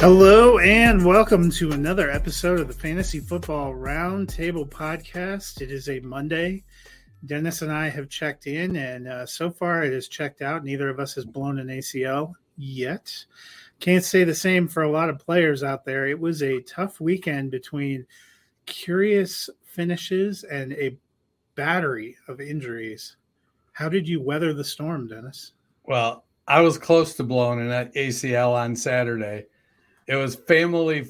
Hello and welcome to another episode of the Fantasy Football Roundtable Podcast. It is a Monday. Dennis and I have checked in, and uh, so far it has checked out. Neither of us has blown an ACL yet. Can't say the same for a lot of players out there. It was a tough weekend between curious finishes and a battery of injuries. How did you weather the storm, Dennis? Well, I was close to blowing an ACL on Saturday. It was family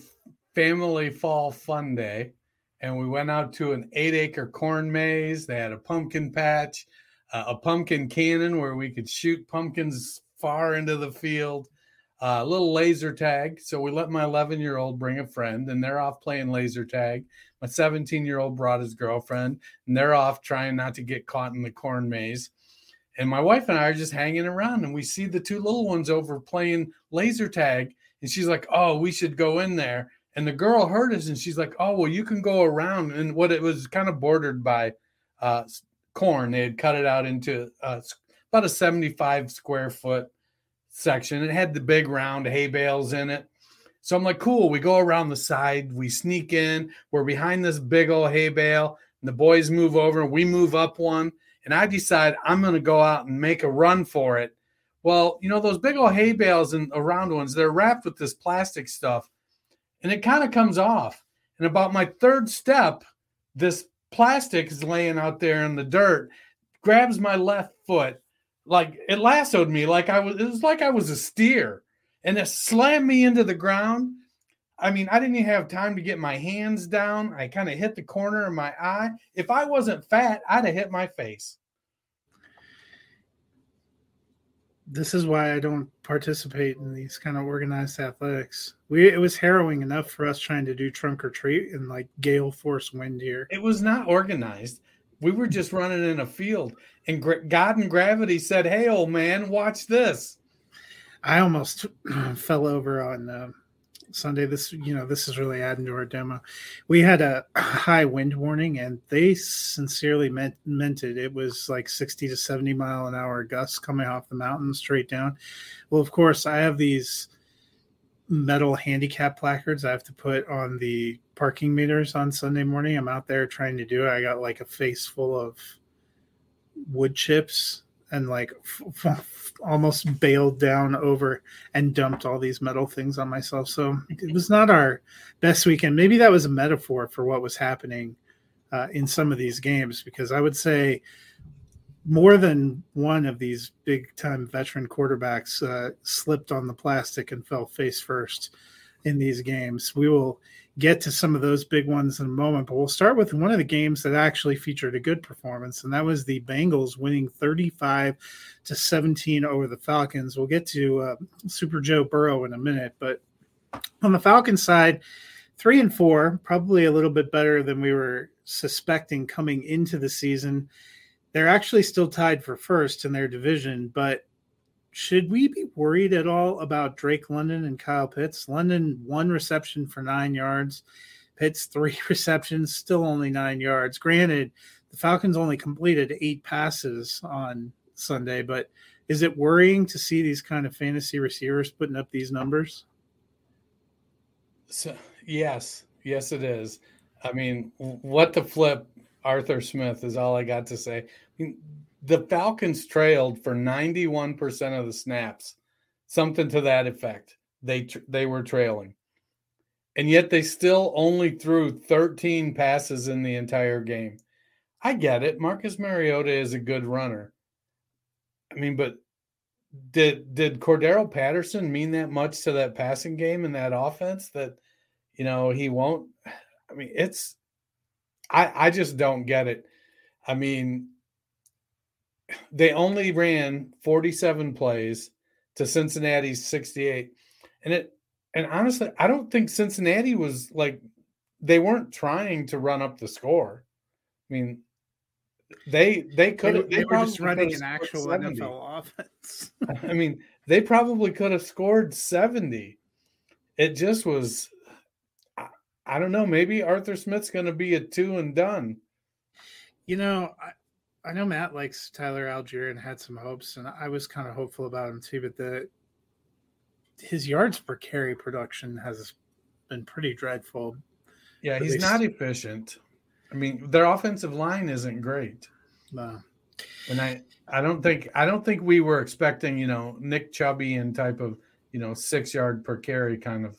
family fall fun day, and we went out to an eight acre corn maze. They had a pumpkin patch, uh, a pumpkin cannon where we could shoot pumpkins far into the field, uh, a little laser tag. So we let my 11 year old bring a friend, and they're off playing laser tag. My 17 year old brought his girlfriend, and they're off trying not to get caught in the corn maze. And my wife and I are just hanging around, and we see the two little ones over playing laser tag. And she's like, "Oh, we should go in there." And the girl heard us, and she's like, "Oh, well, you can go around." And what it was kind of bordered by uh, corn. They had cut it out into uh, about a seventy-five square foot section. It had the big round hay bales in it. So I'm like, "Cool." We go around the side. We sneak in. We're behind this big old hay bale. And the boys move over. and We move up one, and I decide I'm going to go out and make a run for it. Well, you know, those big old hay bales and around ones, they're wrapped with this plastic stuff and it kind of comes off. And about my third step, this plastic is laying out there in the dirt, grabs my left foot, like it lassoed me, like I was, it was like I was a steer, and it slammed me into the ground. I mean, I didn't even have time to get my hands down. I kind of hit the corner of my eye. If I wasn't fat, I'd have hit my face. This is why I don't participate in these kind of organized athletics. We it was harrowing enough for us trying to do trunk or treat in like gale force wind here. It was not organized. We were just running in a field, and God and gravity said, "Hey, old man, watch this." I almost fell over on uh, Sunday. This, you know, this is really adding to our demo. We had a high wind warning, and they sincerely meant meant it. It was like sixty to seventy mile an hour gusts coming off the mountain straight down. Well, of course, I have these metal handicap placards I have to put on the parking meters on Sunday morning. I'm out there trying to do it. I got like a face full of wood chips and like f- f- almost bailed down over and dumped all these metal things on myself. So it was not our best weekend. Maybe that was a metaphor for what was happening uh, in some of these games because I would say more than one of these big time veteran quarterbacks uh, slipped on the plastic and fell face first in these games. We will get to some of those big ones in a moment, but we'll start with one of the games that actually featured a good performance, and that was the Bengals winning 35 to 17 over the Falcons. We'll get to uh, Super Joe Burrow in a minute, but on the Falcons side, three and four, probably a little bit better than we were suspecting coming into the season. They're actually still tied for first in their division, but should we be worried at all about Drake London and Kyle Pitts? London one reception for nine yards, Pitts three receptions, still only nine yards. Granted, the Falcons only completed eight passes on Sunday, but is it worrying to see these kind of fantasy receivers putting up these numbers? So, yes, yes, it is. I mean, what the flip, Arthur Smith is all I got to say. I mean, the Falcons trailed for 91% of the snaps, something to that effect. They they were trailing. And yet they still only threw 13 passes in the entire game. I get it. Marcus Mariota is a good runner. I mean, but did did Cordarrelle Patterson mean that much to that passing game and that offense that you know he won't I mean it's I I just don't get it. I mean they only ran 47 plays to Cincinnati's 68. And it and honestly, I don't think Cincinnati was like they weren't trying to run up the score. I mean, they they could have they, they, were just running an actual 70. NFL offense. I mean, they probably could have scored 70. It just was I, I don't know, maybe Arthur Smith's going to be a two and done. You know, I, I know Matt likes Tyler Allgeier and had some hopes, and I was kind of hopeful about him too. But the his yards per carry production has been pretty dreadful. Yeah, he's least... not efficient. I mean, their offensive line isn't great. No. And I, I don't think I don't think we were expecting, you know, Nick Chubby and type of, you know, six yard per carry kind of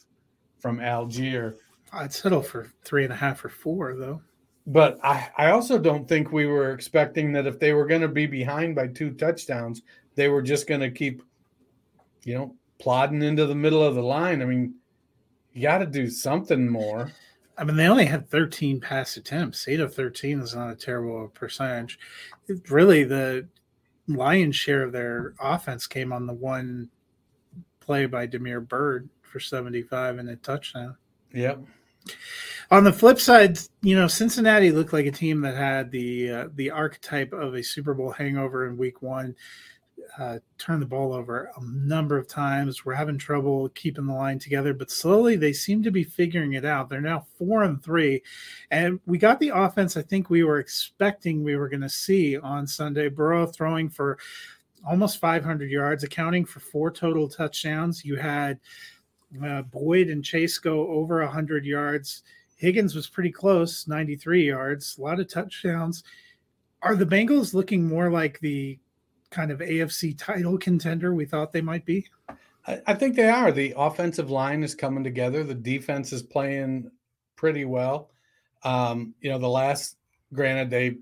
from Allgeier. I'd settle for three and a half or four though but I, I also don't think we were expecting that if they were going to be behind by two touchdowns, they were just going to keep, you know, plodding into the middle of the line. I mean, you got to do something more. I mean, they only had 13 pass attempts. Eight of 13 is not a terrible percentage. It really, the lion's share of their offense came on the one play by Damiere Byrd for 75 and a touchdown. Yep. On the flip side, you know, Cincinnati looked like a team that had the uh, the archetype of a Super Bowl hangover in Week One. Uh, turned the ball over a number of times. We're having trouble keeping the line together, but slowly they seem to be figuring it out. They're now four and three, and we got the offense. I think we were expecting we were going to see on Sunday. Burrow throwing for almost 500 yards, accounting for four total touchdowns. You had uh, Boyd and Chase go over 100 yards. Higgins was pretty close, 93 yards, a lot of touchdowns. Are the Bengals looking more like the kind of AFC title contender we thought they might be? I, think they are. The offensive line is coming together. The defense is playing pretty well. Um, you know, the last, granted, they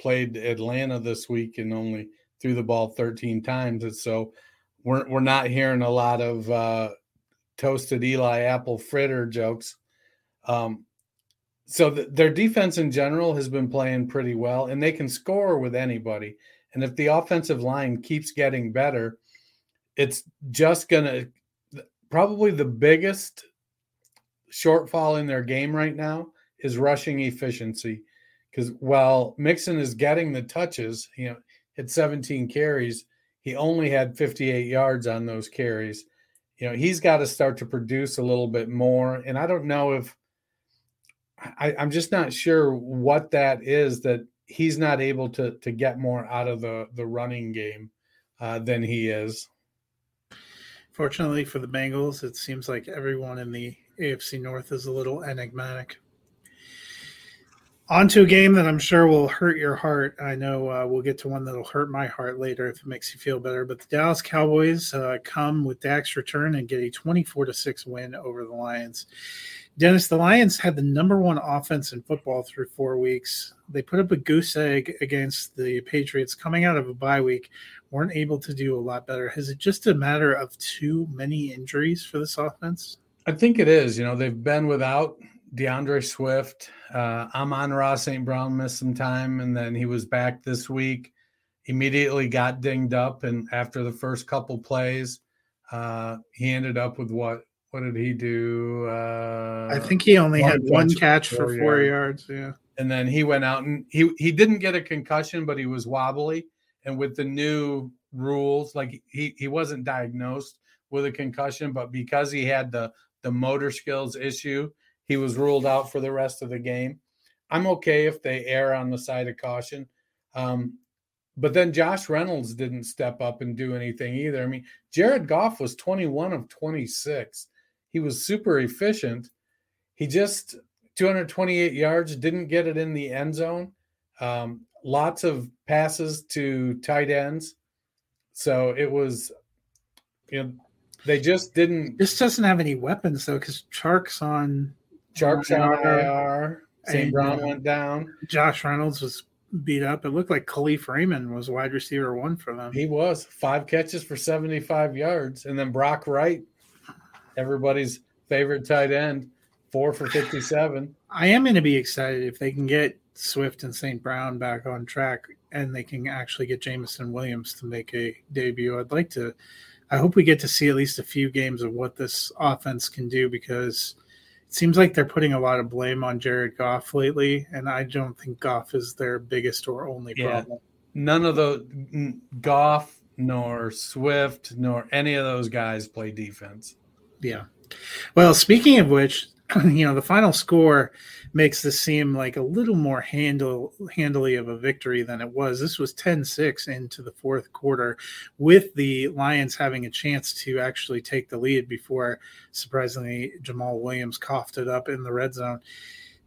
played Atlanta this week and only threw the ball 13 times. And so we're, we're not hearing a lot of uh, toasted Eli apple fritter jokes. Um, so the, their defense in general has been playing pretty well, and they can score with anybody. And if the offensive line keeps getting better, it's just gonna probably the biggest shortfall in their game right now is rushing efficiency. Because while Mixon is getting the touches, you know, hit 17 carries, he only had 58 yards on those carries you know he's got to start to produce a little bit more and i don't know if I, i'm just not sure what that is that he's not able to to get more out of the the running game uh, than he is. Fortunately for the bengals it seems like everyone in the afc north is a little enigmatic On to a game that I'm sure will hurt your heart. I know uh, we'll get to one that'll hurt my heart later if it makes you feel better. But the Dallas Cowboys uh, come with Dak's return and get a 24 to six win over the Lions. Dennis, the Lions had the number one offense in football through four weeks. They put up a goose egg against the Patriots coming out of a bye week, weren't able to do a lot better. Is it just a matter of too many injuries for this offense? I think it is. You know, they've been without D'Andre Swift. Uh, Amon-Ra St. Brown missed some time, and then he was back this week. Immediately got dinged up, and after the first couple plays, uh, he ended up with what what did he do? Uh, I think he only had one catch for four yards. yards. Yeah, and then he went out and he he didn't get a concussion, but he was wobbly. And with the new rules, like he he wasn't diagnosed with a concussion, but because he had the the motor skills issue, he was ruled out for the rest of the game. I'm okay if they err on the side of caution. Um, but then Josh Reynolds didn't step up and do anything either. I mean, Jared Goff was 21 of 26. He was super efficient. He just 228 yards, didn't get it in the end zone. Um, lots of passes to tight ends. So it was, you know, they just didn't. This doesn't have any weapons though, because Chark's on. Chark's on IR. St. Brown went down. Josh Reynolds was beat up. It looked like Kalif Raymond was wide receiver one for them. He was five catches for 75 yards. And then Brock Wright everybody's favorite tight end, four for 57. I am going to be excited if they can get Swift and St. Brown back on track and they can actually get Jameson Williams to make a debut. I'd like to, I hope we get to see at least a few games of what this offense can do because it seems like they're putting a lot of blame on Jared Goff lately. And I don't think Goff is their biggest or only yeah. problem. None of the Goff nor Swift nor any of those guys play defense. Yeah. Well, speaking of which, you know, the final score makes this seem like a little more handle handily of a victory than it was. This was 10-6 into the fourth quarter with the Lions having a chance to actually take the lead before surprisingly Jamaal Williams coughed it up in the red zone.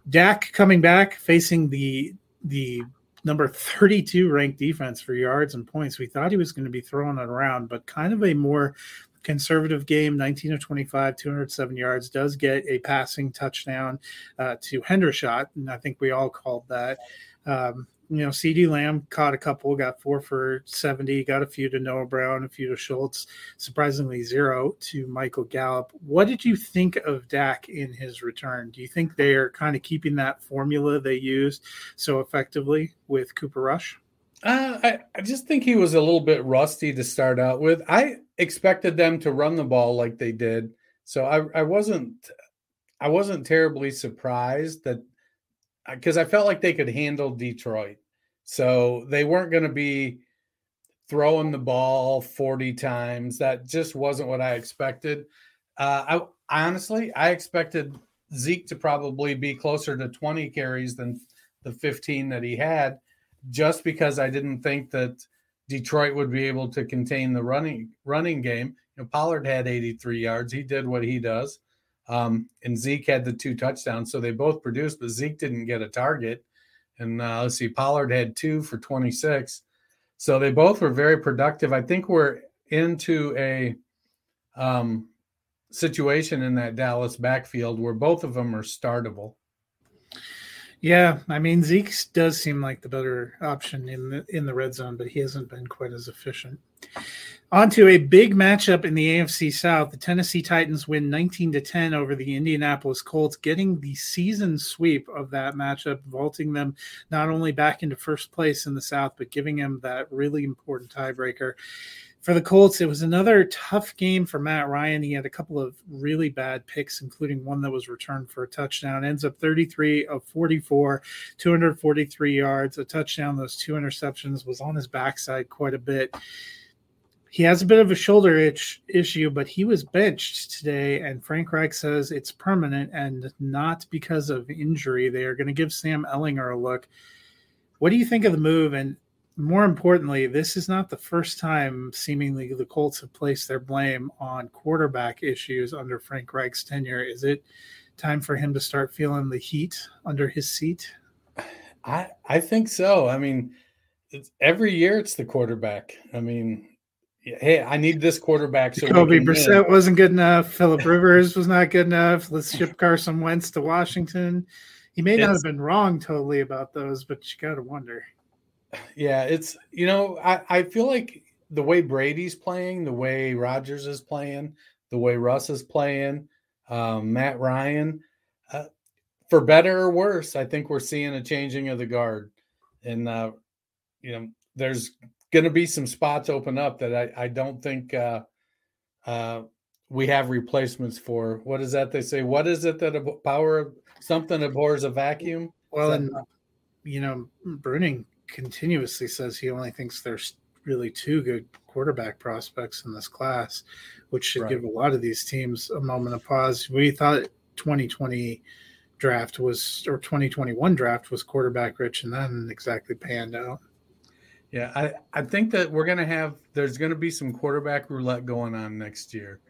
Dak coming back facing the the number 32 ranked defense for yards and points. We thought he was going to be throwing it around, but kind of a more conservative game, 19 of 25, 207 yards, does get a passing touchdown uh, to Hendershot. And I think we all called that. Um, you know, CeeDee Lamb caught a couple, got four for 70, got a few to Noah Brown, a few to Schultz, surprisingly zero to Michael Gallup. What did you think of Dak in his return? Do you think they are kind of keeping that formula they used so effectively with Cooper Rush? Uh, I, I just think he was a little bit rusty to start out with. I expected them to run the ball like they did, so I, I wasn't I wasn't terribly surprised that because I felt like they could handle Detroit, so they weren't going to be throwing the ball 40 times. That just wasn't what I expected. Uh, I honestly I expected Zeke to probably be closer to 20 carries than the 15 that he had just because I didn't think that Detroit would be able to contain the running running game. You know, Pollard had 83 yards. He did what he does. Um, and Zeke had the two touchdowns, so they both produced, but Zeke didn't get a target. And uh, let's see, Pollard had two for 26. So they both were very productive. I think we're into a um, situation in that Dallas backfield where both of them are startable. Yeah, I mean Zeke does seem like the better option in the in the red zone, but he hasn't been quite as efficient. On to a big matchup in the AFC South. The Tennessee Titans win 19 to 10 over the Indianapolis Colts, getting the season sweep of that matchup, vaulting them not only back into first place in the South, but giving them that really important tiebreaker for the Colts, it was another tough game for Matt Ryan. He had a couple of really bad picks, including one that was returned for a touchdown. Ends up 33 of 44, 243 yards, a touchdown. Those two interceptions was on his backside quite a bit. He has a bit of a shoulder itch issue, but he was benched today, and Frank Reich says it's permanent and not because of injury. They are going to give Sam Ehlinger a look. What do you think of the move? And more importantly, this is not the first time seemingly the Colts have placed their blame on quarterback issues under Frank Reich's tenure. Is it time for him to start feeling the heat under his seat? I I think so. I mean, every year it's the quarterback. I mean, hey, I need this quarterback. So Jacoby Brissett win. wasn't good enough. Philip Rivers was not good enough. Let's ship Carson Wentz to Washington. He may it's, not have been wrong totally about those, but you got to wonder. Yeah, it's you know I I feel like the way Brady's playing, the way Rodgers is playing, the way Russ is playing, um, Matt Ryan, uh, for better or worse, I think we're seeing a changing of the guard, and uh, you know, there's going to be some spots open up that I, I don't think uh, uh, we have replacements for. What is that they say? What is it that a power something abhors a vacuum? Well, and you know, Bruning continuously says he only thinks there's really two good quarterback prospects in this class, which should right. give a lot of these teams a moment of pause. We thought 2020 draft was or 2021 draft was quarterback rich and then exactly panned out. Yeah, I, I think that we're going to have, there's going to be some quarterback roulette going on next year.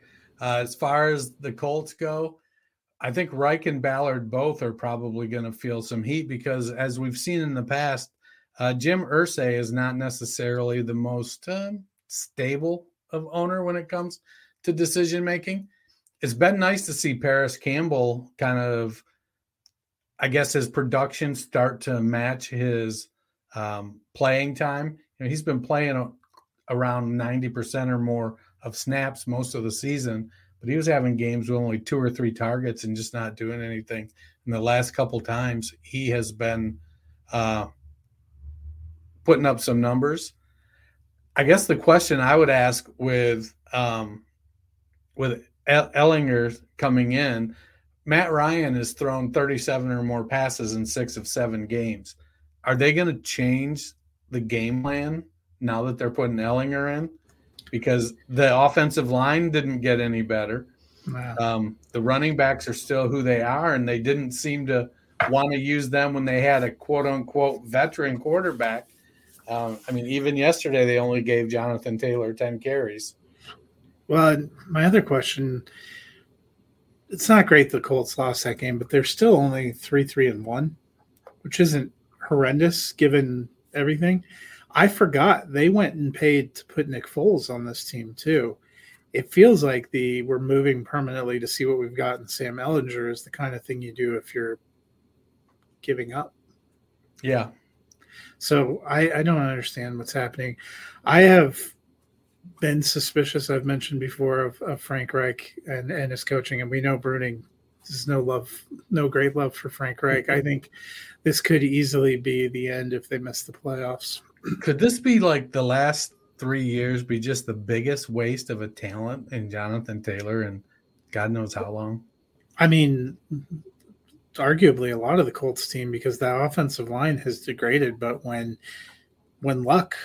Uh, as far as the Colts go, I think Reich and Ballard both are probably going to feel some heat because, as we've seen in the past, uh, Jim Irsay is not necessarily the most uh, stable of owner when it comes to decision making. It's been nice to see Parris Campbell kind of I guess his production start to match his um, playing time. You know, he's been playing around 90% or more of snaps most of the season, but he was having games with only two or three targets and just not doing anything. In the last couple times, he has been uh, putting up some numbers. I guess the question I would ask with um, with Ehlinger coming in, Matt Ryan has thrown 37 or more passes in six of seven games. Are they going to change the game plan now that they're putting Ehlinger in? Because the offensive line didn't get any better. Wow. Um, the running backs are still who they are, and they didn't seem to want to use them when they had a quote unquote veteran quarterback. Um, I mean, even yesterday, they only gave Jonathan Taylor 10 carries. Well, my other question it's not great the Colts lost that game, but they're still only three, three, and one, which isn't horrendous given everything. I forgot they went and paid to put Nick Foles on this team too. It feels like the we're moving permanently to see what we've got in Sam Ehlinger is the kind of thing you do if you're giving up. Yeah. So I, I don't understand what's happening. I have been suspicious. I've mentioned before of, of Frank Reich and, and his coaching, and we know Bruning there's no love, no great love for Frank Reich. I think this could easily be the end if they miss the playoffs. Could this be like the last three years be just the biggest waste of a talent in Jonathan Taylor and God knows how long? I mean, arguably a lot of the Colts team because that offensive line has degraded, but when when Luck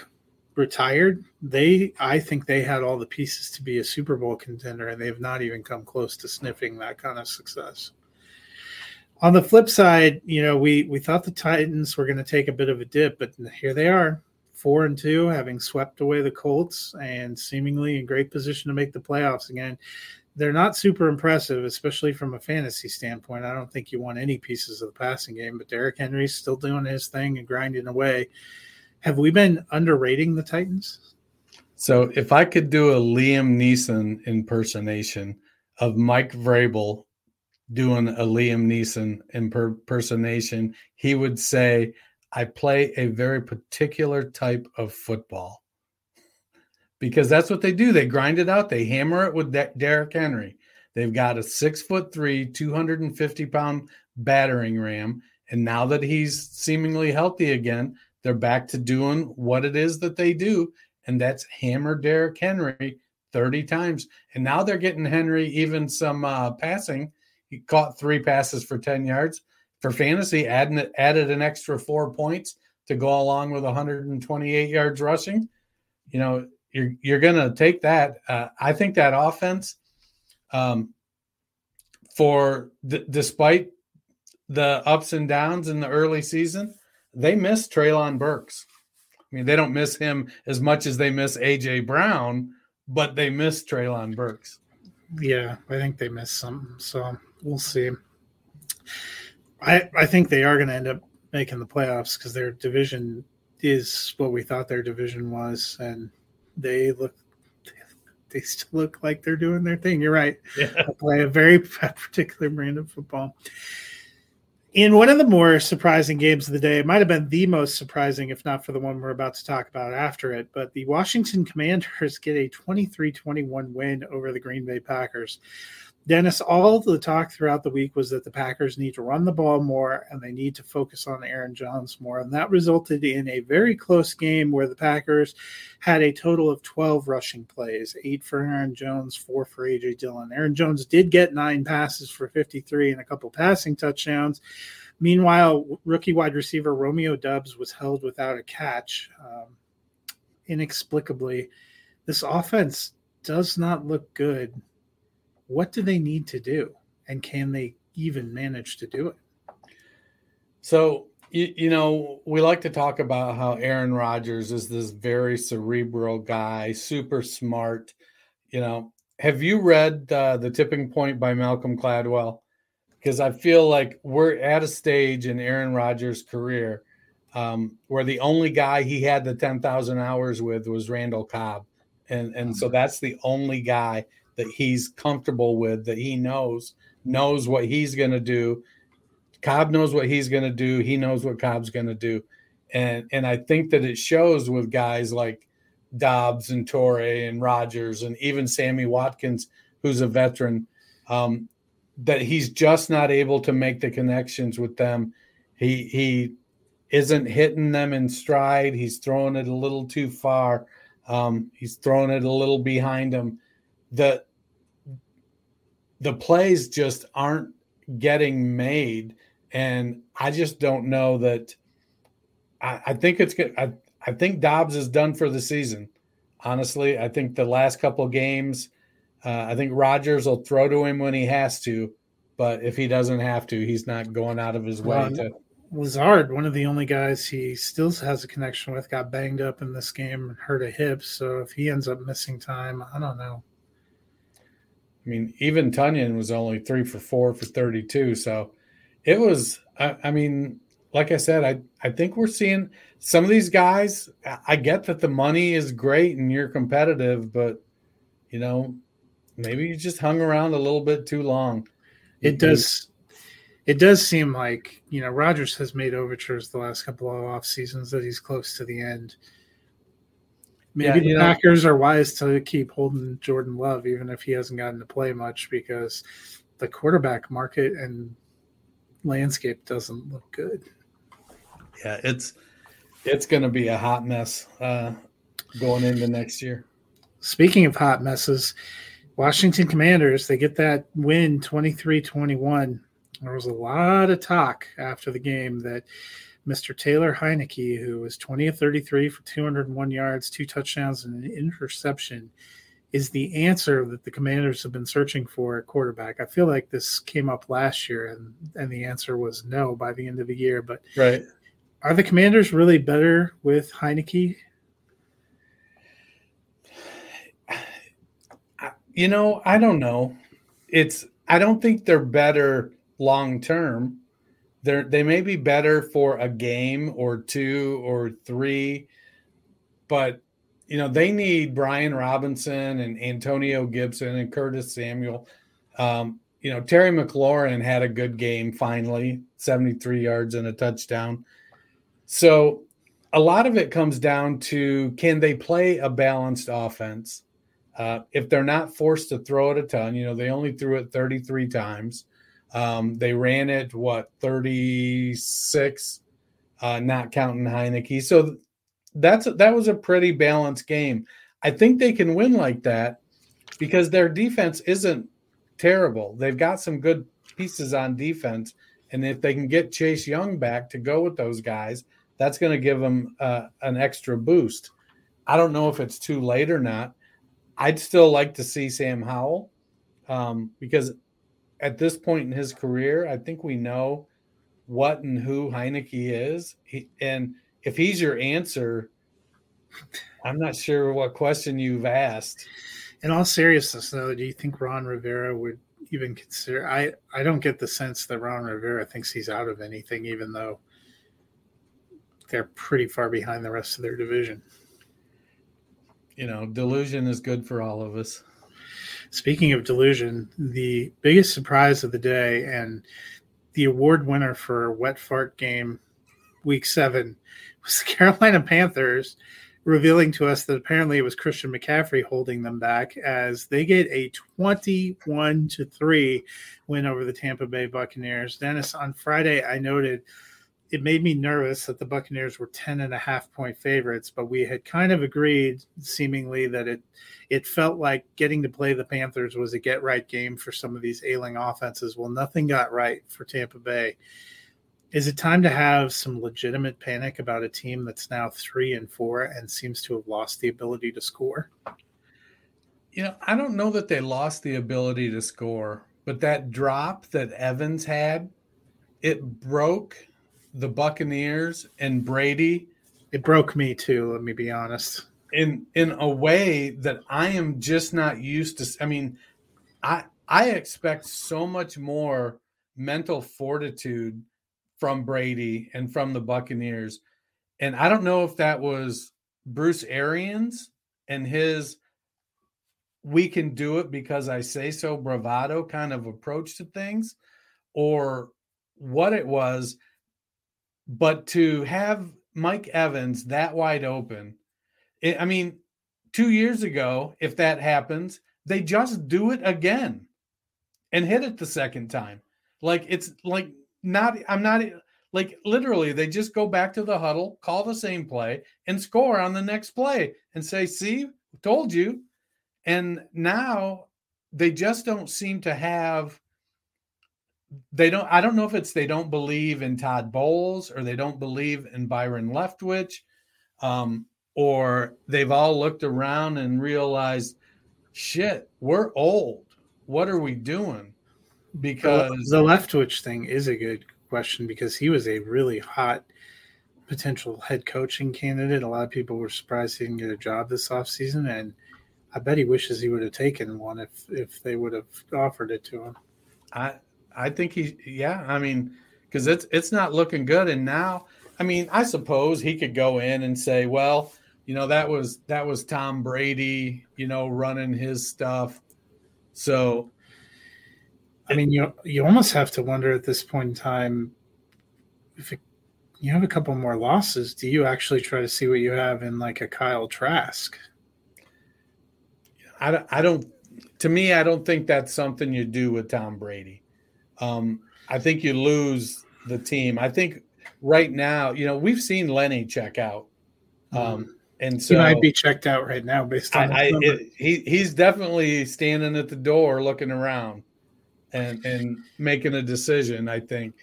retired, they I think they had all the pieces to be a Super Bowl contender, and they've not even come close to sniffing that kind of success. On the flip side, you know, we we thought the Titans were going to take a bit of a dip, but here they are, four and two, having swept away the Colts and seemingly in great position to make the playoffs again. They're not super impressive, especially from a fantasy standpoint. I don't think you want any pieces of the passing game, but Derrick Henry's still doing his thing and grinding away have we been underrating the Titans? So if I could do a Liam Neeson impersonation of Mike Vrabel doing a Liam Neeson impersonation, he would say, I play a very particular type of football. Because that's what they do. They grind it out. They hammer it with Derrick Henry. They've got a six foot three, 250 pound battering ram. And now that he's seemingly healthy again, they're back to doing what it is that they do, and that's hammer Derrick Henry 30 times. And now they're getting Henry even some uh, passing. He caught three passes for 10 yards. For fantasy, added, added an extra four points to go along with 128 yards rushing. You know, you're, you're going to take that. Uh, I think that offense, um, for d- despite the ups and downs in the early season, they miss Treylon Burks. I mean, they don't miss him as much as they miss AJ Brown, but they miss Treylon Burks. Yeah, I think they miss some. So we'll see. I I think they are going to end up making the playoffs because their division is what we thought their division was, and they look they still look like they're doing their thing. You're right. Yeah. They play a very particular brand of football. In one of the more surprising games of the day, it might have been the most surprising, if not for the one we're about to talk about after it. But the Washington Commanders get a 23 21 win over the Green Bay Packers. Dennis, all the talk throughout the week was that the Packers need to run the ball more and they need to focus on Aaron Jones more. And that resulted in a very close game where the Packers had a total of 12 rushing plays eight for Aaron Jones, four for A.J. Dillon. Aaron Jones did get nine passes for 53 and a couple passing touchdowns. Meanwhile, rookie wide receiver Romeo Doubs was held without a catch. Um, inexplicably, this offense does not look good what do they need to do? And can they even manage to do it? So you, you know we like to talk about how aaron rodgers is this very cerebral guy super smart you know. Have you read uh, the tipping point by malcolm gladwell? Because i feel like we're at a stage in aaron rodgers career um, where the only guy he had the 10,000 hours with was Randall Cobb. And, and so that's the only guy that he's comfortable with, that he knows, knows what he's going to do. Cobb knows what he's going to do. He knows what Cobb's going to do. And, and I think that it shows with guys like Doubs and Torrey and Rodgers and even Sammy Watkins, who's a veteran, um, that he's just not able to make the connections with them. He, he, isn't hitting them in stride. He's throwing it a little too far. Um, he's throwing it a little behind him. The the plays just aren't getting made, and I just don't know that. I, I think it's good. I, I think Doubs is done for the season. Honestly, I think the last couple games, uh, I think Rodgers will throw to him when he has to, but if he doesn't have to, he's not going out of his way Well, to. Lazard, one of the only guys he still has a connection with, got banged up in this game and hurt a hip. So if he ends up missing time, I don't know. I mean, even Tonyan was only three for four for 32. So it was, I, I, mean, like I said, I, I think we're seeing some of these guys. I get that the money is great and you're competitive, but, you know, maybe you just hung around a little bit too long. It does. It does seem like you know Rodgers has made overtures the last couple of off seasons that he's close to the end. Maybe Yeah, the you know- Packers are wise to keep holding Jordan Love, even if he hasn't gotten to play much, because the quarterback market and landscape doesn't look good. Yeah, it's it's going to be a hot mess uh, going into next year. Speaking of hot messes, Washington Commanders, they get that win 23 21. There was a lot of talk after the game that Mr. Taylor Heinicke, who was 20 of 33 for 201 yards, two touchdowns, and an interception, is the answer that the Commanders have been searching for at quarterback. I feel like this came up last year, and, and the answer was no by the end of the year. But Right. are the Commanders really better with Heinicke? You know, I don't know. It's I don't think they're better long term. They're they may be better for a game or two or three, but you know they need Brian Robinson and Antonio Gibson and Curtis Samuel. Um, you know Terry McLaurin had a good game finally, seventy three yards and a touchdown. So a lot of it comes down to can they play a balanced offense? Uh, if they're not forced to throw it a ton, you know, they only threw it 33 times. Um, they ran it, what, 36, uh, not counting Heinicke. So that's that was a pretty balanced game. I think they can win like that because their defense isn't terrible. They've got some good pieces on defense. And if they can get Chase Young back to go with those guys, that's going to give them uh, an extra boost. I don't know if it's too late or not. I'd still like to see Sam Howell um, because at this point in his career, I think we know what and who Heinicke is. He, and if he's your answer, I'm not sure what question you've asked. In all seriousness, though, do you think Ron Rivera would even consider? I I don't get the sense that Ron Rivera thinks he's out of anything, even though they're pretty far behind the rest of their division. You know, delusion is good for all of us. Speaking of delusion, the biggest surprise of the day and the award winner for wet fart game week seven was the Carolina Panthers revealing to us that apparently it was Christian McCaffrey holding them back as they get a 21 to 3 win over the Tampa Bay Buccaneers. Dennis, on Friday, I noted it made me nervous that the Buccaneers were 10 and a half point favorites, but we had kind of agreed seemingly that it it felt like getting to play the Panthers was a get right game for some of these ailing offenses. Well, nothing got right for Tampa Bay. Is it time to have some legitimate panic about a team that's now three and four and seems to have lost the ability to score? You know, I don't know that they lost the ability to score, but that drop that Evans had, it broke the Buccaneers and Brady. It broke me too, let me be honest. In in a way that I am just not used to. I mean, I I expect so much more mental fortitude from Brady and from the Buccaneers. And I don't know if that was Bruce Arians and his we can do it because I say so bravado kind of approach to things or what it was. But to have Mike Evans that wide open, it, I mean, two years ago, if that happens, they just do it again and hit it the second time. Like it's like not I'm not like literally they just go back to the huddle, call the same play, and score on the next play and say, "See, told you." And now they just don't seem to have they don't I don't know if it's they don't believe in Todd Bowles or they don't believe in Byron Leftwich um, or they've all looked around and realized shit, we're old. What are we doing? Because the, the Leftwich thing is a good question because he was a really hot potential head coaching candidate. A lot of people were surprised he didn't get a job this offseason, and I bet he wishes he would have taken one if if they would have offered it to him. I I think he yeah, I mean, because it's it's not looking good. And now, I mean, I suppose he could go in and say, well, you know, that was that was Tom Brady, you know, running his stuff. So I mean, you you almost have to wonder at this point in time if it, you have a couple more losses. Do you actually try to see what you have in like a Kyle Trask? I don't, I don't. To me, I don't think that's something you do with Tom Brady. Um, I think you lose the team. I think right now, you know, we've seen Lenny check out, um, mm. and so he might be checked out right now based on. I, I it, he he's definitely standing at the door looking around and and making a decision. I think,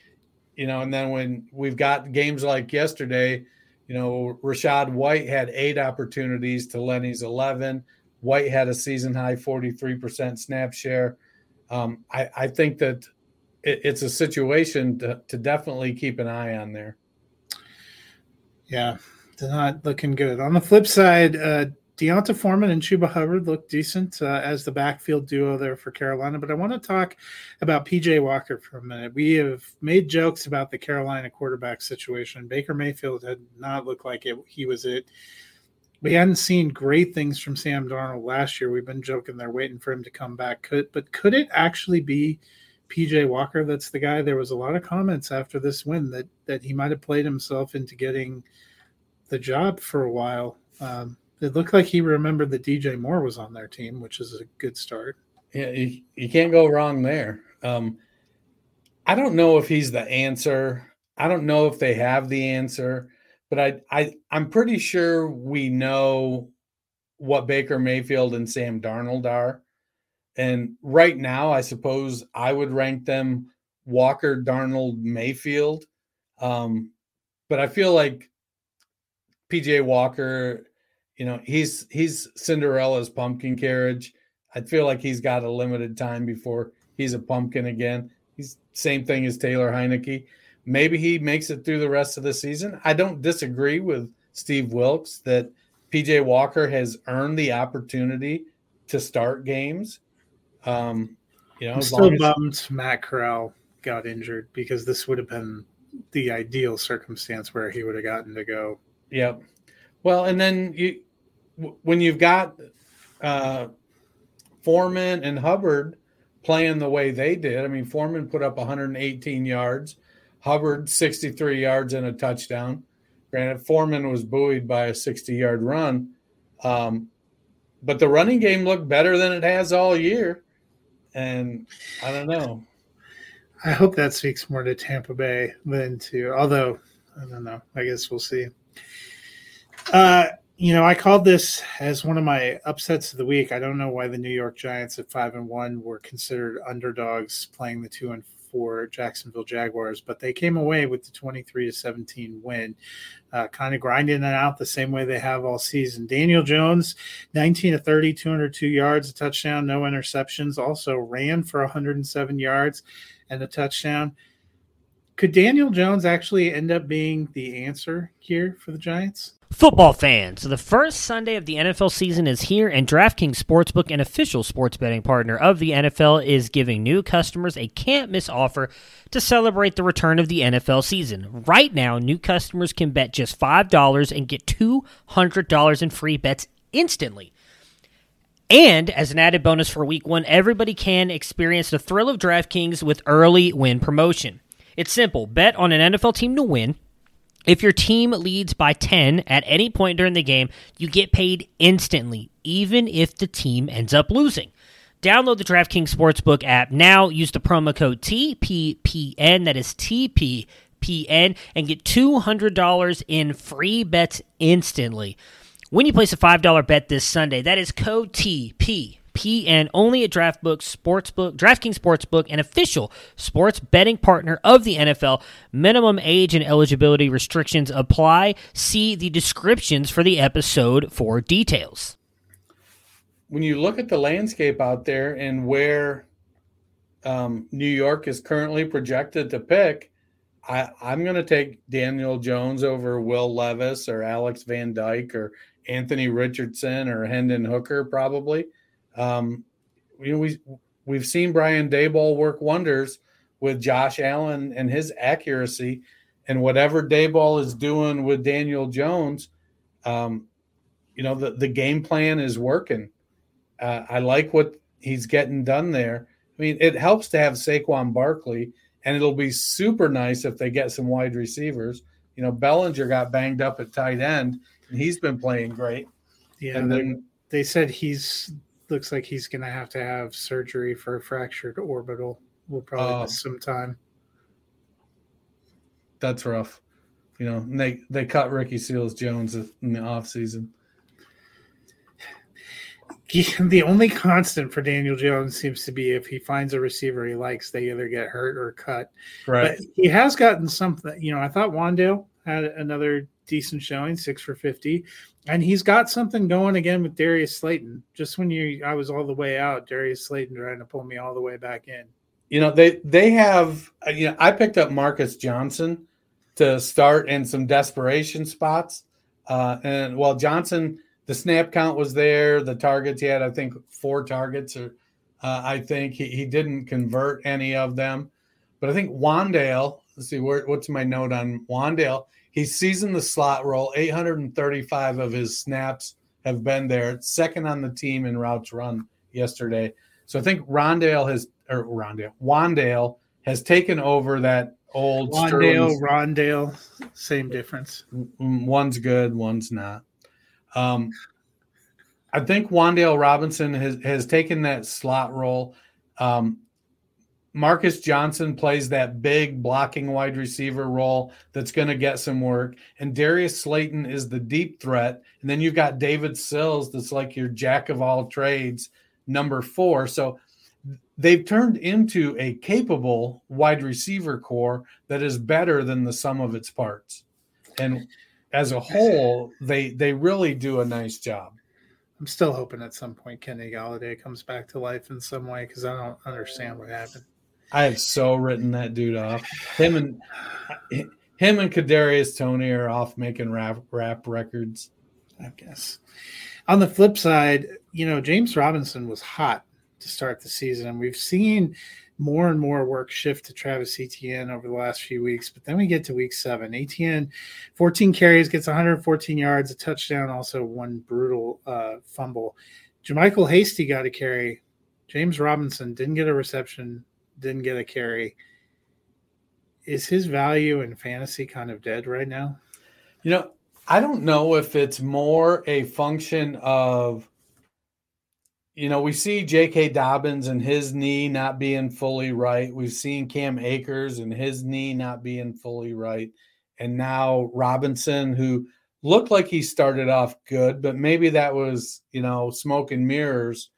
you know, and then when we've got games like yesterday, you know, Rachaad White had eight opportunities to Lenny's eleven. White had a season high forty three percent snap share. Um, I, I think that it, it's a situation to, to definitely keep an eye on there. Yeah, they're not looking good. On the flip side, uh, D'Onta Foreman and Chuba Hubbard look decent uh, as the backfield duo there for Carolina. But I want to talk about PJ Walker for a minute. We have made jokes about the Carolina quarterback situation. Baker Mayfield had not looked like it, he was it. We hadn't seen great things from Sam Darnold last year. We've been joking they're waiting for him to come back. Could but could it actually be PJ Walker that's the guy? There was a lot of comments after this win that that he might have played himself into getting the job for a while. Um, it looked like he remembered that DJ Moore was on their team, which is a good start. Yeah, you, you can't go wrong there. Um, I don't know if he's the answer. I don't know if they have the answer, but I, I I'm pretty sure we know what Baker Mayfield and Sam Darnold are. And right now, I suppose I would rank them Walker, Darnold, Mayfield. Um, but I feel like PJ Walker you know, he's he's Cinderella's pumpkin carriage. I feel like he's got a limited time before he's a pumpkin again. He's same thing as Taylor Heinicke. Maybe he makes it through the rest of the season. I don't disagree with Steve Wilks that PJ Walker has earned the opportunity to start games. Um, you know, I'm still bummed Matt Corral got injured because this would have been the ideal circumstance where he would have gotten to go. Yep. Well, and then you when you've got uh, Foreman and Hubbard playing the way they did. I mean, Foreman put up 118 yards, Hubbard 63 yards and a touchdown. Granted, Foreman was buoyed by a 60 yard run. Um, but the running game looked better than it has all year. And I don't know. I hope that speaks more to Tampa Bay than to, although I don't know. I guess we'll see. Uh, you know, I called this as one of my upsets of the week. I don't know why the New York Giants at five and one were considered underdogs playing the two and four Jacksonville Jaguars, but they came away with the twenty-three to seventeen win, uh, kind of grinding it out the same way they have all season. Daniel Jones, nineteen to 30, 202 yards, a touchdown, no interceptions. Also ran for one hundred and seven yards and a touchdown. Could Daniel Jones actually end up being the answer here for the Giants? Football fans, the first Sunday of the NFL season is here, and DraftKings Sportsbook, an official sports betting partner of the NFL, is giving new customers a can't miss offer to celebrate the return of the NFL season. Right now, new customers can bet just $5 and get $200 in free bets instantly. And as an added bonus for week one, everybody can experience the thrill of DraftKings with early win promotion. It's simple bet on an NFL team to win if your team leads by 10 at any point during the game, you get paid instantly, even if the team ends up losing. Download the DraftKings Sportsbook app now. Use the promo code TPPN, that is TPPN, and get $200 in free bets instantly. When you place a $5 bet this Sunday, that is code TP PN only at DraftBook Sportsbook, DraftKings Sportsbook, an official sports betting partner of the NFL. Minimum age and eligibility restrictions apply. See the descriptions for the episode for details. When you look at the landscape out there and where um, New York is currently projected to pick, I, I'm going to take Daniel Jones over Will Levis or Alex Van Dyke or Anthony Richardson or Hendon Hooker probably. Um, you know, we we've seen Brian Daboll work wonders with Josh Allen and his accuracy, and whatever Daboll is doing with Daniel Jones, um, you know, the the game plan is working. Uh, I like what he's getting done there. I mean, it helps to have Saquon Barkley, and it'll be super nice if they get some wide receivers. You know, Bellinger got banged up at tight end, and he's been playing great. Yeah, and then they said he's looks like he's going to have to have surgery for a fractured orbital. We'll probably oh. miss some time. That's rough. You know, they they cut Ricky Seals Jones in the off season. The only constant for Daniel Jones seems to be if he finds a receiver he likes, they either get hurt or cut. Right. But he has gotten something. You know, I thought Wan'Dale had another decent showing, six for fifty and he's got something going again with Darius Slayton. Just when you, I was all the way out, Darius Slayton trying to pull me all the way back in. You know they they have. You know I picked up Marcus Johnson to start in some desperation spots, uh, and while Johnson, the snap count was there, the targets he had, I think four targets, or uh, I think he, he didn't convert any of them. But I think Wan'Dale. Let's see where, what's my note on Wan'Dale He's seasoned the slot role. 835 of his snaps have been there. Second on the team in routes run yesterday. So I think Rondale has or Rondale Wan'Dale has taken over that old Wan'Dale, Rondale, same difference. One's good, one's not. Um, I think Wan'Dale Robinson has, has taken that slot role. Um, Marcus Johnson plays that big blocking wide receiver role that's going to get some work. And Darius Slayton is the deep threat. And then you've got David Sills that's like your jack of all trades, number four. So they've turned into a capable wide receiver corps that is better than the sum of its parts. And as a whole, they they really do a nice job. I'm still hoping at some point Kenny Golladay comes back to life in some way because I don't understand what happened. I have so written that dude off. Him and him and Kadarius Toney are off making rap rap records. I guess. On the flip side, you know James Robinson was hot to start the season, and we've seen more and more work shift to Travis Etienne over the last few weeks. But then we get to week seven. Etienne, 14 carries, gets 114 yards, a touchdown, also one brutal uh, fumble. JaMycal Hasty got a carry. James Robinson didn't get a reception, didn't get a carry. Is his value in fantasy kind of dead right now? You know, I don't know if it's more a function of you know, we see J.K. Dobbins and his knee not being fully right. We've seen Cam Akers and his knee not being fully right. And now Robinson, who looked like he started off good, but maybe that was, you know, smoke and mirrors.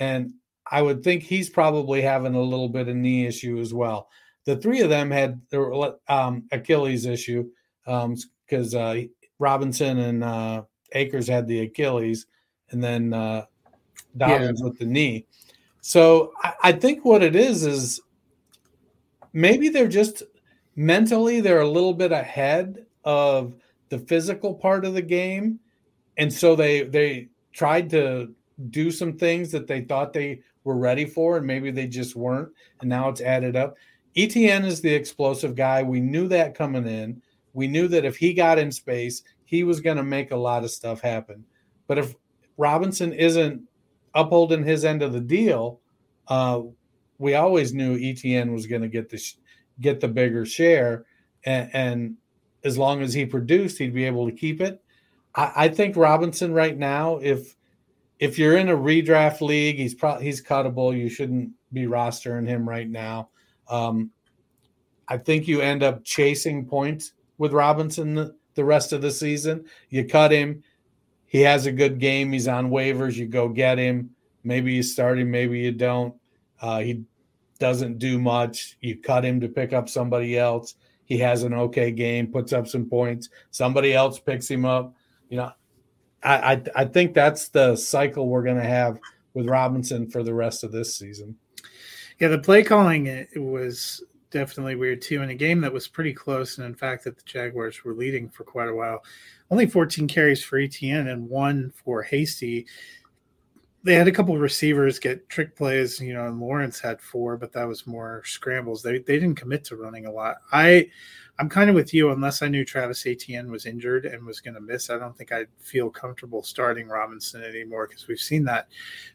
And I would think he's probably having a little bit of knee issue as well. The three of them had their um, Achilles issue because um, uh, Robinson and uh, Akers had the Achilles. And then uh, Dobbins yeah. with the knee. So I, I think what it is is maybe they're just mentally they're a little bit ahead of the physical part of the game and so they they tried to do some things that they thought they were ready for and maybe they just weren't and now it's added up. Etienne is the explosive guy. We knew that coming in. We knew that if he got in space he was going to make a lot of stuff happen. But if robinson isn't upholding his end of the deal, uh, we always knew Etienne was going to get the sh- get the bigger share, and, and, as long as he produced, he'd be able to keep it. I, I, think Robinson right now, if if you're in a redraft league, he's probably he's cuttable. You shouldn't be rostering him right now. Um, I think you end up chasing points with Robinson the, the rest of the season. You cut him, he has a good game. He's on waivers. You go get him. Maybe you start him, maybe you don't. Uh, he doesn't do much. You cut him to pick up somebody else. He has an okay game, puts up some points. Somebody else picks him up. You know, I I, I think that's the cycle we're going to have with Robinson for the rest of this season. Yeah, the play calling it was definitely weird too. In a game that was pretty close, and in fact that the Jaguars were leading for quite a while, only 14 carries for Etienne and one for Hasty. They had a couple of receivers get trick plays, you know, and Lawrence had four, but that was more scrambles. They they didn't commit to running a lot. I I'm kind of with you. Unless I knew Travis Etienne was injured and was going to miss, I don't think I'd feel comfortable starting Robinson anymore because we've seen that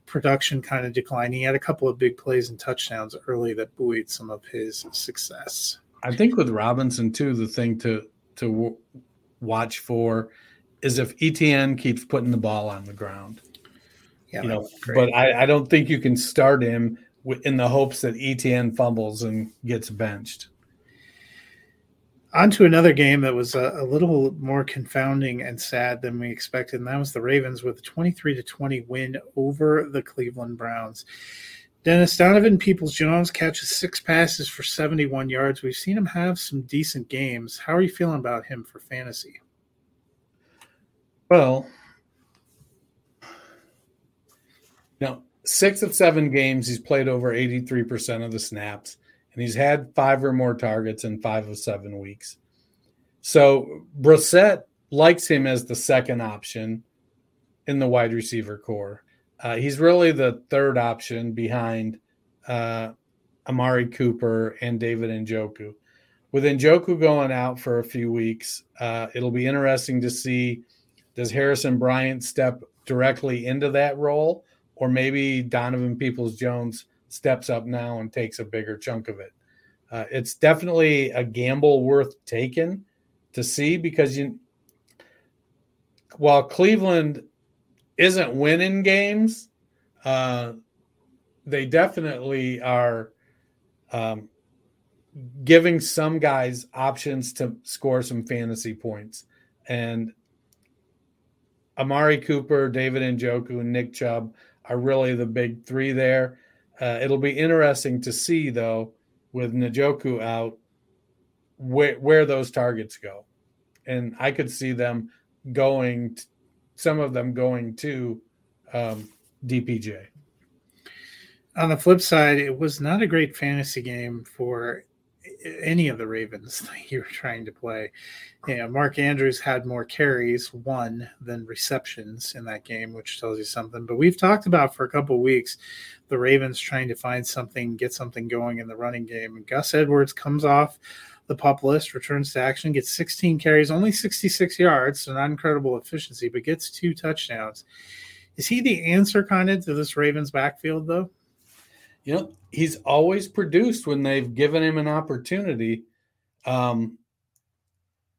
production kind of decline. He had a couple of big plays and touchdowns early that buoyed some of his success. I think with Robinson too, the thing to to watch for is if Etienne keeps putting the ball on the ground. Yeah, you know, but I, I don't think you can start him in the hopes that Etienne fumbles and gets benched. On to another game that was a, a, little more confounding and sad than we expected, and that was the Ravens with a 23 to 20 win over the Cleveland Browns. Dennis Donovan Peoples Jones catches six passes for 71 yards. We've seen him have some decent games. How are you feeling about him for fantasy? Well, now six of seven games, he's played over 83% of the snaps and he's had five or more targets in five of seven weeks. So Brissett likes him as the second option in the wide receiver corps. Uh, he's really the third option behind uh, Amari Cooper and David Njoku. With Njoku going out for a few weeks, uh, it'll be interesting to see does Harrison Bryant step directly into that role, or maybe Donovan Peoples Jones steps up now and takes a bigger chunk of it. Uh, it's definitely a gamble worth taking to see because you, while Cleveland isn't winning games, uh, they definitely are um, giving some guys options to score some fantasy points. And Amari Cooper, David Njoku, and Nick Chubb are really the big three there. Uh, it'll be interesting to see, though, with Njoku out, where, where those targets go. And I could see them going, some of them going to um, DPJ. On the flip side, it was not a great fantasy game for any of the Ravens that you were trying to play. Yeah, Mark Andrews had more carries, one, than receptions in that game, which tells you something. But we've talked about for a couple weeks the Ravens trying to find something, get something going in the running game. And Gus Edwards comes off the pup list, returns to action, gets 16 carries, only 66 yards, so not incredible efficiency, but gets two touchdowns. Is he the answer kind of to this Ravens backfield, though? You know, he's always produced when they've given him an opportunity. Um,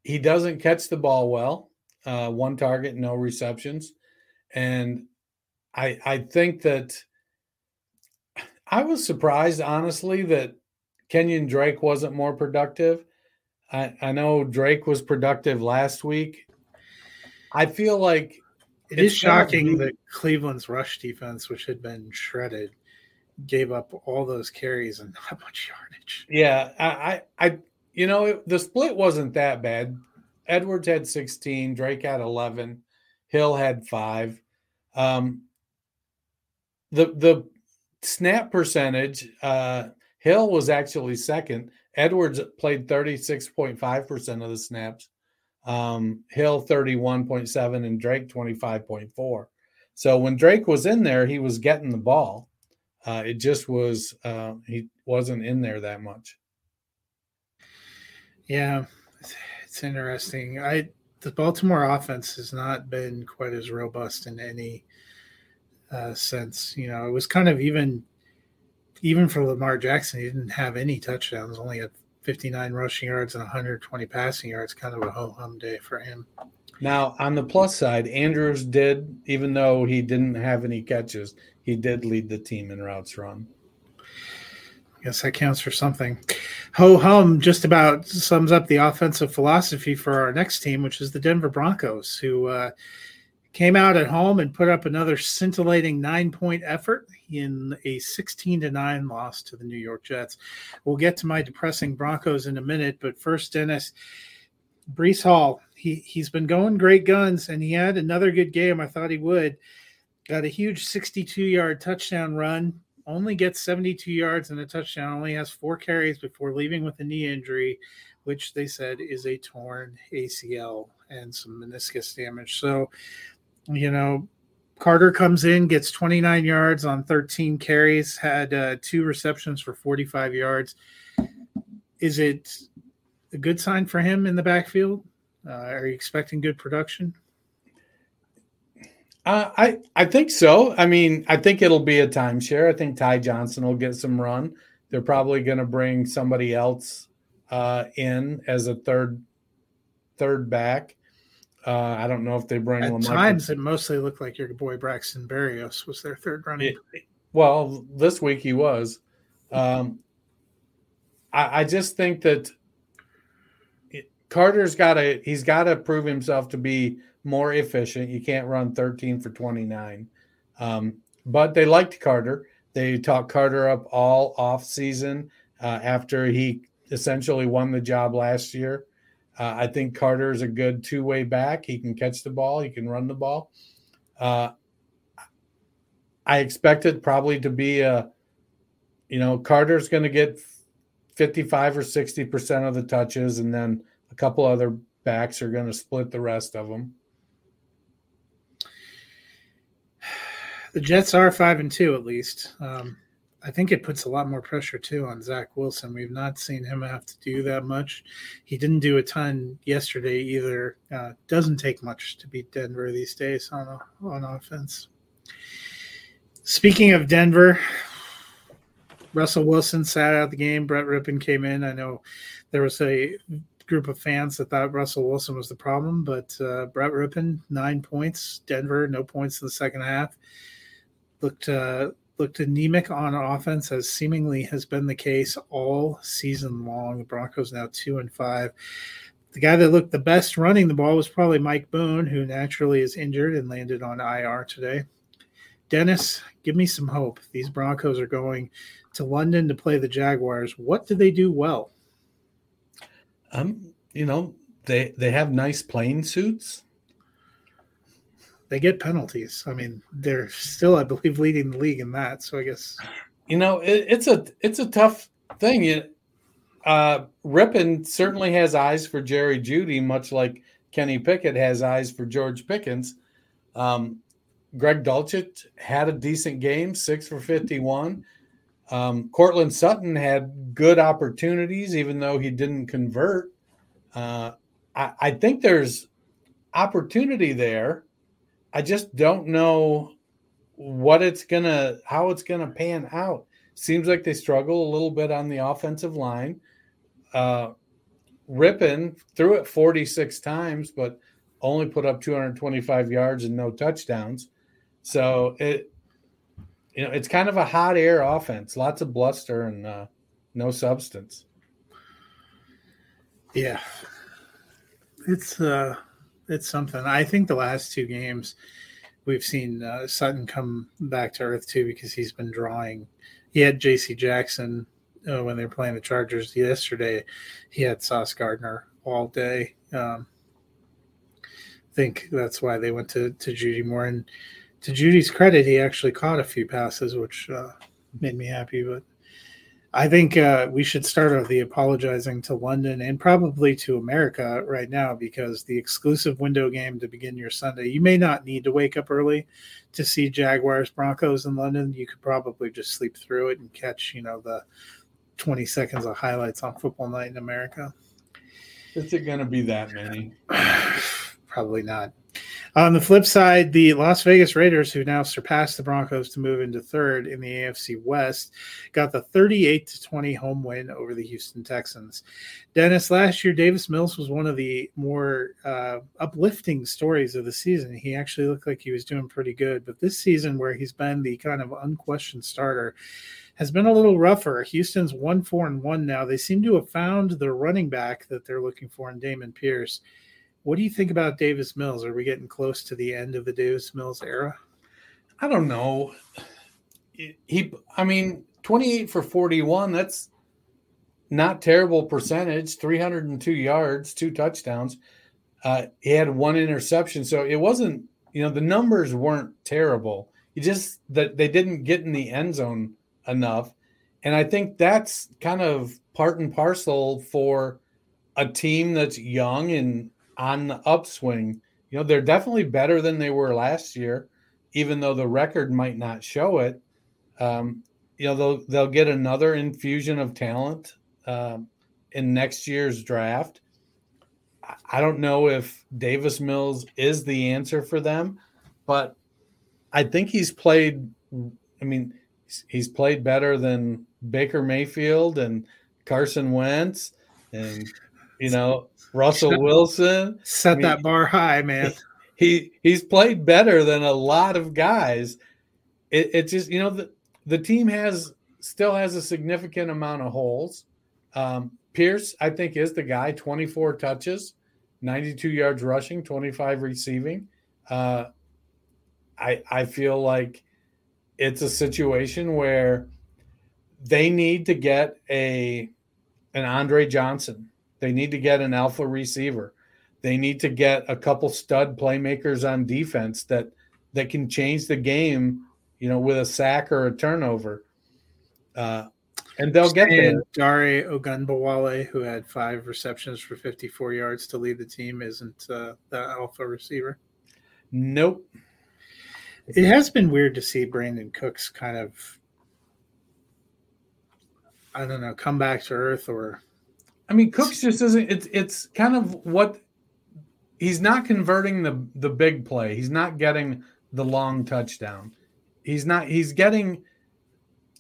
he doesn't catch the ball well. Uh, one target, no receptions, and I I think that I was surprised, honestly, that Kenyan Drake wasn't more productive. I, I know Drake was productive last week. I feel like it is shocking that Cleveland's rush defense, which had been shredded, gave up all those carries and not much yardage. Yeah, I, I, you know, it, the split wasn't that bad. Edwards had 16, Drake had 11, Hill had five. Um, the the snap percentage, uh, Hill was actually second. Edwards played 36.5% of the snaps. Um, Hill 31.7 and Drake 25.4. So when Drake was in there, he was getting the ball. Uh, it just was uh, he wasn't in there that much. Yeah, it's interesting. I the Baltimore offense has not been quite as robust in any uh, sense. You know, it was kind of even even for Lamar Jackson, he didn't have any touchdowns, only had 59 rushing yards and 120 passing yards. Kind of a ho hum day for him. Now, on the plus side, Andrews did, even though he didn't have any catches, he did lead the team in routes run. I guess that counts for something. Ho hum just about sums up the offensive philosophy for our next team, which is the Denver Broncos, who uh, came out at home and put up another scintillating nine point effort in a 16 to 9 loss to the New York Jets. We'll get to my depressing Broncos in a minute, but first, Dennis, Breece Hall, he, he's been going great guns and he had another good game. I thought he would. Got a huge 62 yard touchdown run, only gets 72 yards and a touchdown, only has four carries before leaving with a knee injury, which they said is a torn ACL and some meniscus damage. So you know, Carter comes in, gets 29 yards on 13 carries, had uh, two receptions for 45 yards. Is it a good sign for him in the backfield? Uh, are you expecting good production? Uh, I I think so. I mean, I think it'll be a timeshare. I think Ty Johnson will get some run. They're probably going to bring somebody else uh, in as a third third back. Uh, I don't know if they bring at times. It mostly looked like your boy Braxton Berrios was their third running. It, well, this week he was. Um, I, I, just think that Carter's got to he's got to prove himself to be more efficient. You can't run 13 for 29. Um, but they liked Carter. They talked Carter up all off season uh, after he essentially won the job last year. Uh, I think Carter is a good two way back. He can catch the ball, he can run the ball. Uh, I expect it probably to be a, you know, Carter's going to get 55 or 60% of the touches, and then a couple other backs are going to split the rest of them. The Jets are five and two at least. Um, I think it puts a lot more pressure too on Zach Wilson. We've not seen him have to do that much. He didn't do a ton yesterday either. Uh, doesn't take much to beat Denver these days on on offense. Speaking of Denver, Russell Wilson sat out the game. Brett Rypien came in. I know there was a group of fans that thought Russell Wilson was the problem, but uh, Brett Rypien nine points. Denver no points in the second half. Looked uh, looked anemic on offense, as seemingly has been the case all season long. The Broncos now two and five. The guy that looked the best running the ball was probably Mike Boone, who naturally is injured and landed on IR today. Dennis, give me some hope. These Broncos are going to London to play the Jaguars. What do they do well? Um, you know, they they have nice playing suits they get penalties. I mean, they're still, I believe, leading the league in that. So I guess you know it, it's a it's a tough thing. uh, Rypien certainly has eyes for Jerry Jeudy, much like Kenny Pickett has eyes for George Pickens. Um, Greg Dulcich had a decent game, six for 51. Um, Courtland Sutton had good opportunities, even though he didn't convert. Uh, I, I think there's opportunity there. I just don't know what it's gonna, how it's gonna pan out. Seems like they struggle a little bit on the offensive line. Uh, Rypien threw it 46 times, but only put up 225 yards and no touchdowns. So it, you know, it's kind of a hot air offense, lots of bluster and uh, no substance. Yeah, it's uh, it's something. I think the last two games we've seen uh, Sutton come back to earth too because he's been drawing. He had J.C. Jackson uh, when they were playing the Chargers yesterday. He had Sauce Gardner all day. Um, I think that's why they went to to Jeudy more. And to Jeudy's credit, he actually caught a few passes, which uh, made me happy. But I think uh, we should start with the apologizing to London and probably to America right now because the exclusive window game to begin your Sunday, you may not need to wake up early to see Jaguars Broncos in London. You could probably just sleep through it and catch, you know, the 20 seconds of highlights on football night in America. Is it going to be that many? probably not. On the flip side, the Las Vegas Raiders, who now surpassed the Broncos to move into third in the AFC West, got the 38 to 20 home win over the Houston Texans. Dennis, last year, Davis Mills was one of the more uh, uplifting stories of the season. He actually looked like he was doing pretty good. But this season, where he's been the kind of unquestioned starter, has been a little rougher. Houston's one four and one now. They seem to have found the running back that they're looking for in Dameon Pierce. What do you think about Davis Mills? Are we getting close to the end of the Davis Mills era? I don't know. He, I mean, 28 for 41, that's not terrible percentage, 302 yards, two touchdowns. Uh, he had one interception. So it wasn't, you know, the numbers weren't terrible. You just that they didn't get in the end zone enough. And I think that's kind of part and parcel for a team that's young and on the upswing. You know, they're definitely better than they were last year, even though the record might not show it. Um, you know, they'll they'll get another infusion of talent um, in next year's draft. I don't know if Davis Mills is the answer for them, but I think he's played. I mean, he's played better than Baker Mayfield and Carson Wentz and you know Russell Wilson. Set I mean, that bar high, man. He he's played better than a lot of guys. It, it just you know the the team has still has a significant amount of holes. Um, Pierce, I think, is the guy. Twenty four touches, ninety two yards rushing, twenty five receiving. Uh, I I feel like it's a situation where they need to get a an Andre Johnson they need to get an alpha receiver. They need to get a couple stud playmakers on defense that that can change the game, you know, with a sack or a turnover. Uh, and they'll get there. Dare Ogunbowale, who had five receptions for 54 yards to lead the team, isn't uh, the alpha receiver. Nope. It has been weird to see Brandin Cooks kind of, I don't know, come back to earth or I mean, Cooks just isn't. It's it's kind of what he's not converting the the big play. He's not getting the long touchdown. He's not. He's getting.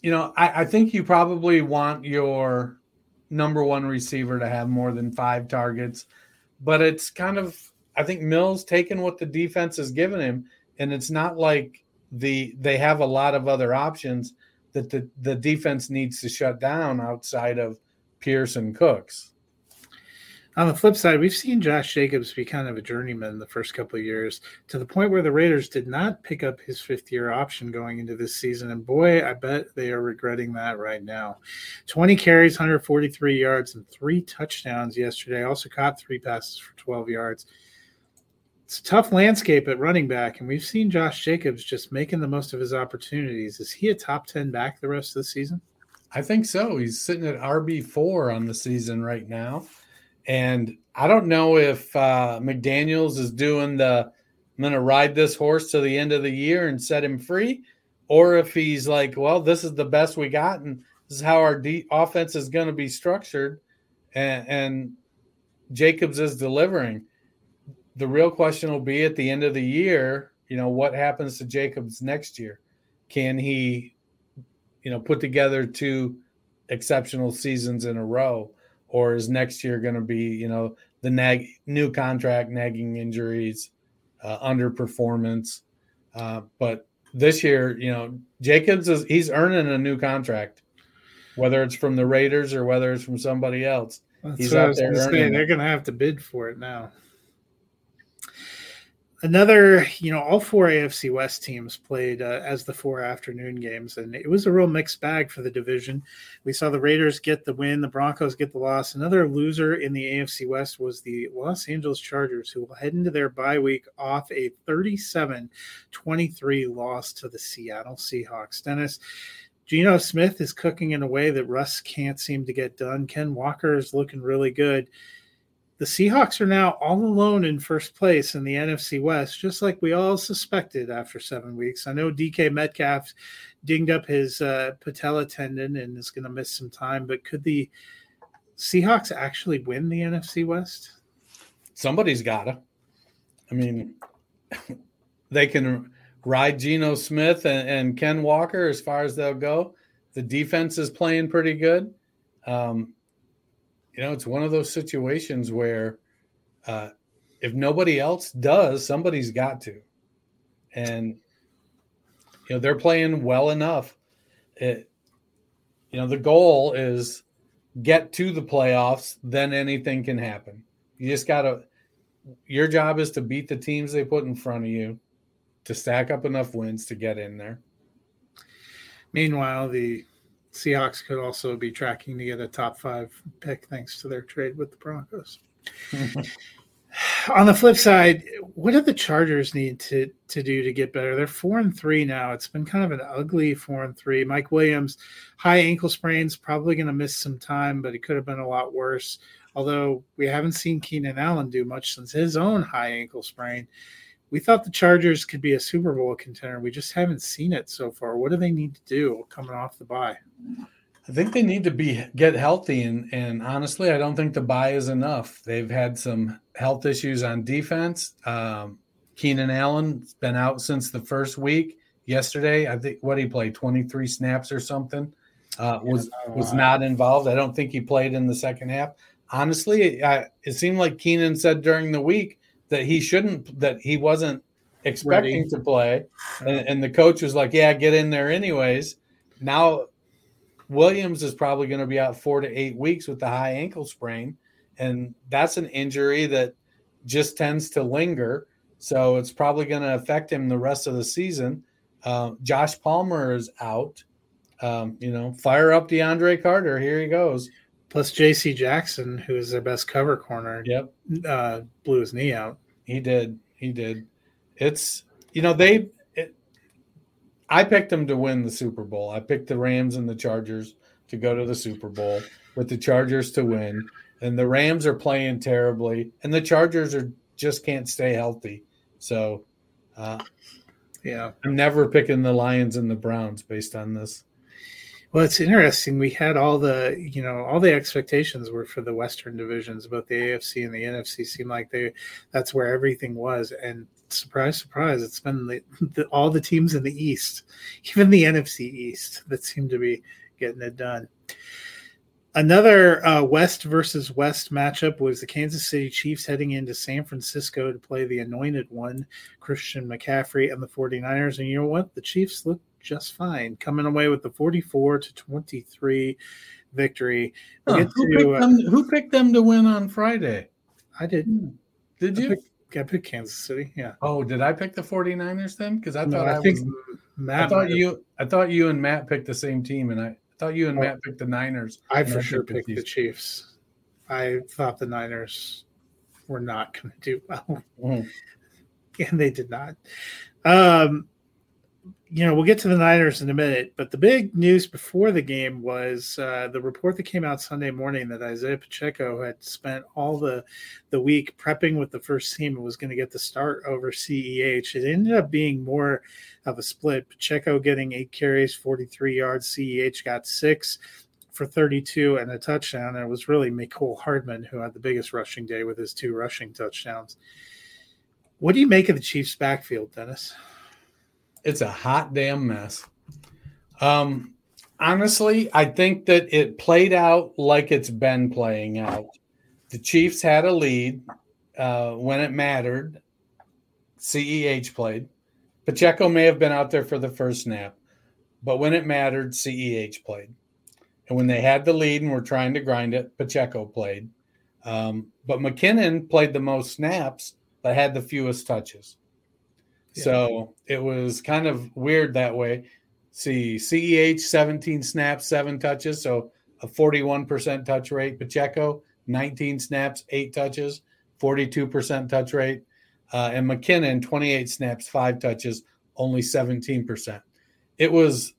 You know, I, I think you probably want your number one receiver to have more than five targets, but it's kind of. I think Mills taking what the defense has given him, and it's not like the they have a lot of other options that the the defense needs to shut down outside of Pearson Cooks. On the flip side, we've seen Josh Jacobs be kind of a journeyman the first couple of years to the point where the Raiders did not pick up his fifth year option going into this season. And boy, I bet they are regretting that right now. 20 carries, 143 yards, and three touchdowns yesterday. Also caught three passes for 12 yards. It's a tough landscape at running back, and we've seen Josh Jacobs just making the most of his opportunities. Is he a top 10 back the rest of the season? I think so. He's sitting at RB four on the season right now, and I don't know if uh, McDaniels is doing the I'm going to ride this horse to the end of the year and set him free, or if he's like, well, this is the best we got, and this is how our de- offense is going to be structured, and, and Jacobs is delivering. The real question will be at the end of the year, you know, what happens to Jacobs next year? Can he, you know, put together two exceptional seasons in a row? Or is next year going to be, you know, the nag new contract, nagging injuries, uh, underperformance? Uh, but this year, you know, Jacobs is he's earning a new contract, whether it's from the Raiders or whether it's from somebody else. That's he's out there. They're going to have to bid for it now. Another, you know, all four AFC West teams played uh, as the four afternoon games, and it was a real mixed bag for the division. We saw the Raiders get the win, the Broncos get the loss. Another loser in the AFC West was the Los Angeles Chargers, who will head into their bye week off a 37 23 loss to the Seattle Seahawks. Dennis, Geno Smith is cooking in a way that Russ can't seem to get done. Ken Walker is looking really good. The Seahawks are now all alone in first place in the NFC West, just like we all suspected after seven weeks. I know DK Metcalf dinged up his uh, patella tendon and is going to miss some time, but could the Seahawks actually win the NFC West? Somebody's got to. I mean, they can ride Geno Smith and, and Ken Walker as far as they'll go. The defense is playing pretty good. Um, you know, it's one of those situations where uh, if nobody else does, somebody's got to. And, you know, they're playing well enough. It, you know, the goal is get to the playoffs, then anything can happen. You just got to, your job is to beat the teams they put in front of you to stack up enough wins to get in there. Meanwhile, the Seahawks could also be tracking to get a top five pick thanks to their trade with the Broncos. On the flip side, what do the Chargers need to to do to get better? They're four and three now. It's been kind of an ugly four and three. Mike Williams, high ankle sprains, probably going to miss some time, but it could have been a lot worse. Although we haven't seen Keenan Allen do much since his own high ankle sprain. We thought the Chargers could be a Super Bowl contender. We just haven't seen it so far. What do they need to do coming off the bye? I think they need to be get healthy, and and honestly, I don't think the bye is enough. They've had some health issues on defense. Um, Keenan Allen's been out since the first week. Yesterday, I think what he played twenty three snaps or something. Uh, was was not involved. I don't think he played in the second half. Honestly, I, it seemed like Keenan said during the week that he shouldn't, that he wasn't expecting Ready. to play, and, and the coach was like, "Yeah, get in there anyways." Now Williams is probably going to be out four to eight weeks with the high ankle sprain, and that's an injury that just tends to linger. So it's probably going to affect him the rest of the season. Uh, Josh Palmer is out. Um, you know, fire up DeAndre Carter. Here he goes. Plus J.C. Jackson, who is their best cover corner, Yep, uh, blew his knee out. he did. He did. It's you know they. It, I picked them to win the Super Bowl. I picked the Rams and the Chargers to go to the Super Bowl with the Chargers to win. And the Rams are playing terribly, and the Chargers are just can't stay healthy. So uh, Yeah. I'm never picking the Lions and the Browns based on this. Well, it's interesting. We had all the, you know, all the expectations were for the Western divisions, both the AFC and the NFC seemed like they, that's where everything was. And surprise, surprise, it's been the, the, all the teams in the East, even the NFC East, that seem to be getting it done. Another uh, West versus West matchup was the Kansas City Chiefs heading into San Francisco to play the anointed one, Christian McCaffrey and the 49ers. And you know what? The Chiefs look just fine, coming away with the 44 to 23 victory. Huh, who, to, picked uh, them, who picked them to win on Friday? I didn't. Did I you? picked, I picked Kansas City. Yeah. Oh, did I pick the 49ers then? Because I No, thought I, I think was Matt. I thought might have- you I thought you and Matt picked the same team and I thought you and Oh. Matt picked the Niners. I for sure picked the Chiefs. I thought the Niners were not going to do well. Mhm. and they did not. Um, you know, we'll get to the Niners in a minute, but the big news before the game was uh, the report that came out Sunday morning that Isaiah Pacheco had spent all the the week prepping with the first team and was going to get the start over CEH. It ended up being more of a split. Pacheco getting eight carries, 43 yards. CEH got six for 32 and a touchdown. And it was really Mecole Hardman who had the biggest rushing day with his two rushing touchdowns. What do you make of the Chiefs' backfield, Dennis? It's a hot damn mess. Um, honestly, I think that it played out like it's been playing out. The Chiefs had a lead uh, when it mattered. CEH played. Pacheco may have been out there for the first snap, but when it mattered, CEH played. And when they had the lead and were trying to grind it, Pacheco played. Um, but McKinnon played the most snaps, but had the fewest touches. So it was kind of weird that way. See, CEH 17 snaps, seven touches, so a 41% touch rate. Pacheco 19 snaps, eight touches, 42% touch rate. Uh, and McKinnon 28 snaps, five touches, only 17%. It was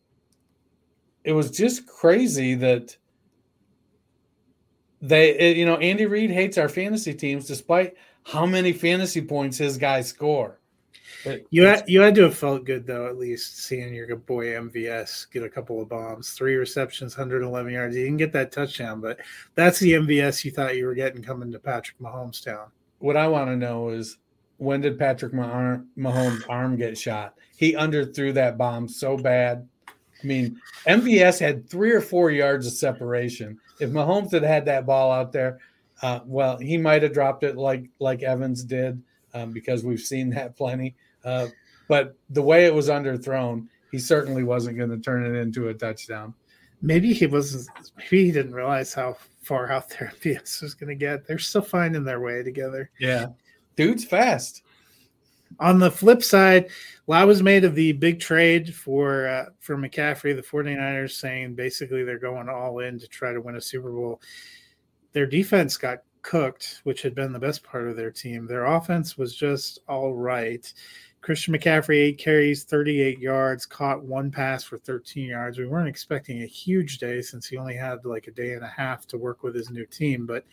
it was just crazy that they you know Andy Reid hates our fantasy teams despite how many fantasy points his guys score. You had you had to have felt good though, at least seeing your good boy MVS get a couple of bombs, three receptions, 111 yards. You didn't get that touchdown, but that's the MVS you thought you were getting coming to Patrick Mahomes town. What I want to know is when did Patrick Mahomes' arm get shot? He underthrew that bomb so bad. I mean, MVS had three or four yards of separation. If Mahomes had had that ball out there, uh, well, he might have dropped it like like Evans did um, because we've seen that plenty. Uh, but the way it was underthrown, he certainly wasn't going to turn it into a touchdown. Maybe he was. Maybe he didn't realize how far out there PS was going to get. They're still finding their way together. Yeah, dude's fast. On the flip side, a lot was made of the big trade for uh, for McCaffrey. The 49ers saying basically they're going all in to try to win a Super Bowl. Their defense got cooked, which had been the best part of their team. Their offense was just all right. Christian McCaffrey, eight carries, 38 yards, caught one pass for 13 yards. We weren't expecting a huge day since he only had like a day and a half to work with his new team. But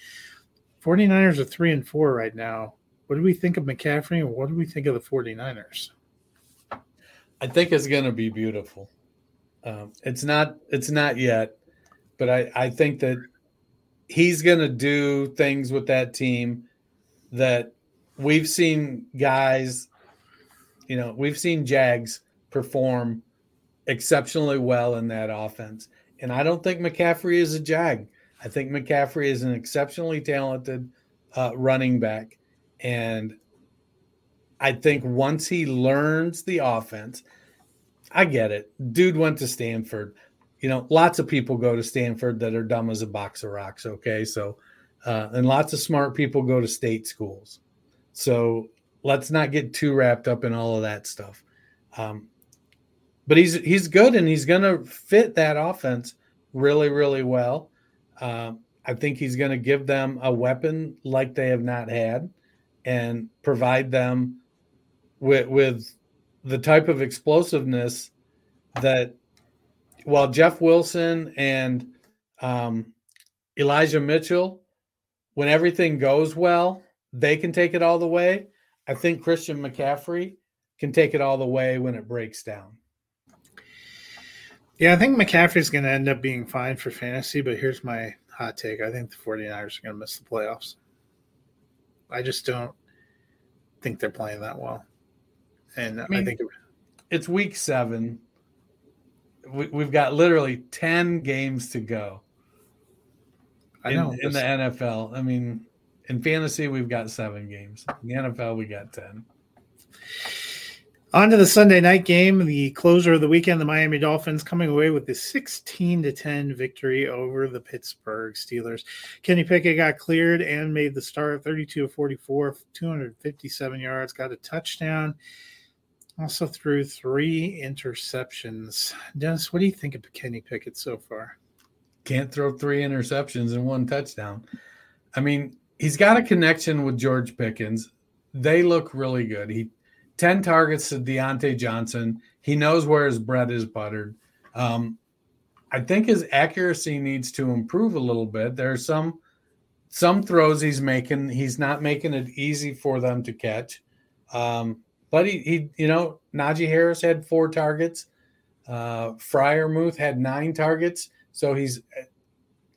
49ers are three and four right now. What do we think of McCaffrey and what do we think of the 49ers? I think it's going to be beautiful. Um, it's not. It's not yet, but I, I think that he's going to do things with that team that we've seen guys you know, we've seen Jags perform exceptionally well in that offense. And I don't think McCaffrey is a Jag. I think McCaffrey is an exceptionally talented uh, running back. And I think once he learns the offense, I get it. Dude went to Stanford. You know, lots of people go to Stanford that are dumb as a box of rocks. Okay. So, uh, and lots of smart people go to state schools. So let's not get too wrapped up in all of that stuff. Um, but he's he's good and he's going to fit that offense really really well. Uh, I think he's going to give them a weapon like they have not had, and provide them with with the type of explosiveness that while Jeff Wilson and um, Elijah Mitchell, when everything goes well, they can take it all the way. I think Christian McCaffrey can take it all the way when it breaks down. Yeah, I think McCaffrey's going to end up being fine for fantasy, but here's my hot take. I think the 49ers are going to miss the playoffs. I just don't think they're playing that well. And I, mean, I think it, it's week seven. We, have got literally 10 games to go. I know. In, in the NFL. I mean, in fantasy, we've got seven games. In the NFL, we got 10. On to the Sunday night game, the closer of the weekend, the Miami Dolphins coming away with the 16 to 10 victory over the Pittsburgh Steelers. Kenny Pickett got cleared and made the start 32 of 44, 257 yards, got a touchdown. Also threw three interceptions. Dennis, what do you think of Kenny Pickett so far? Can't throw three interceptions and one touchdown. I mean, he's got a connection with George Pickens. They look really good. He 10 targets to Diontae Johnson. He knows where his bread is buttered. Um, I think his accuracy needs to improve a little bit. There are some some throws he's making. He's not making it easy for them to catch. Um, but he, he, you know, Najee Harris had four targets. Uh, Freiermuth had nine targets. So he's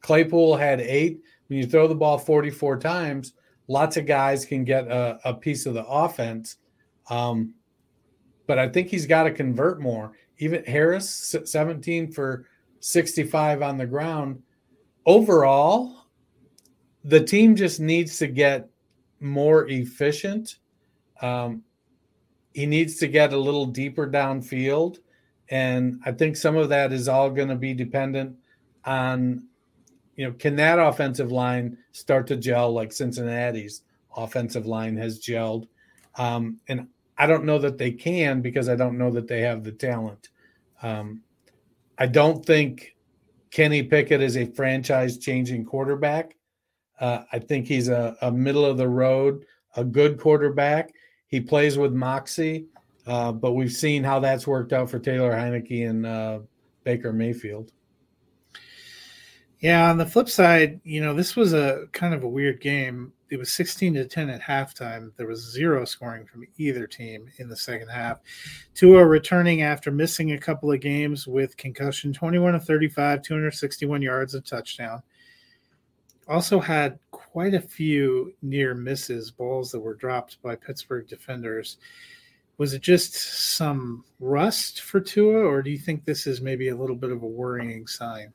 Claypool had eight. When you throw the ball 44 times, lots of guys can get a, a piece of the offense. Um, but I think he's got to convert more. Even Harris, 17 for 65 on the ground. Overall, the team just needs to get more efficient. Um, he needs to get a little deeper downfield. And I think some of that is all going to be dependent on, you know, can that offensive line start to gel like Cincinnati's offensive line has gelled? Um, and I don't know that they can because I don't know that they have the talent. Um, I don't think Kenny Pickett is a franchise changing quarterback. Uh, I think he's a, a, middle of the road, a good quarterback. He plays with moxie, uh, but we've seen how that's worked out for Taylor Heinicke and uh, Baker Mayfield. Yeah, on the flip side, you know, this was a kind of a weird game. It was 16 to 10 at halftime. There was zero scoring from either team in the second half. Tua returning after missing a couple of games with concussion, 21 to 35, 261 yards, a touchdown. Also had quite a few near misses, balls that were dropped by Pittsburgh defenders. Was it just some rust for Tua, or do you think this is maybe a little bit of a worrying sign?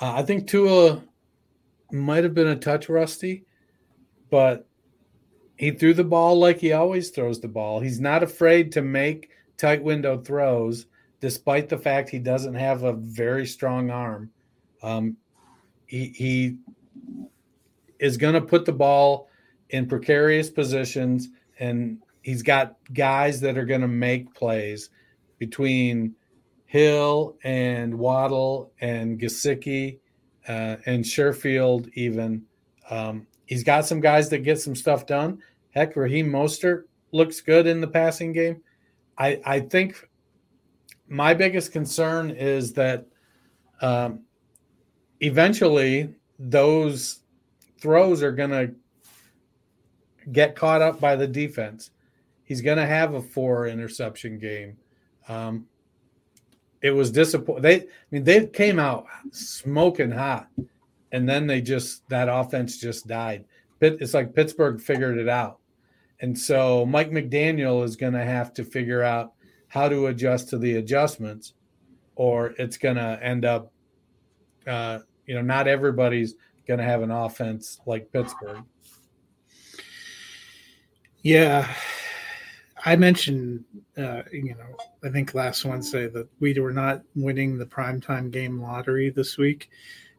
Uh, I think Tua might have been a touch rusty, but he threw the ball like he always throws the ball. He's not afraid to make tight window throws, despite the fact he doesn't have a very strong arm. Um, he, he is going to put the ball in precarious positions, and he's got guys that are going to make plays between Hill and Waddle and Gesicki uh, and Sherfield even. Um, he's got some guys that get some stuff done. Heck, Raheem Mostert looks good in the passing game. I, I think my biggest concern is that um, eventually those throws are going to get caught up by the defense. He's going to have a four interception game. Um, it was disappointing. They, I mean, they came out smoking hot, and then they just that offense just died. It's like Pittsburgh figured it out, and so Mike McDaniel is going to have to figure out how to adjust to the adjustments, or it's going to end up, uh, you know, not everybody's going to have an offense like Pittsburgh. Yeah, I mentioned, uh, you know, I think last Wednesday that we were not winning the primetime game lottery this week.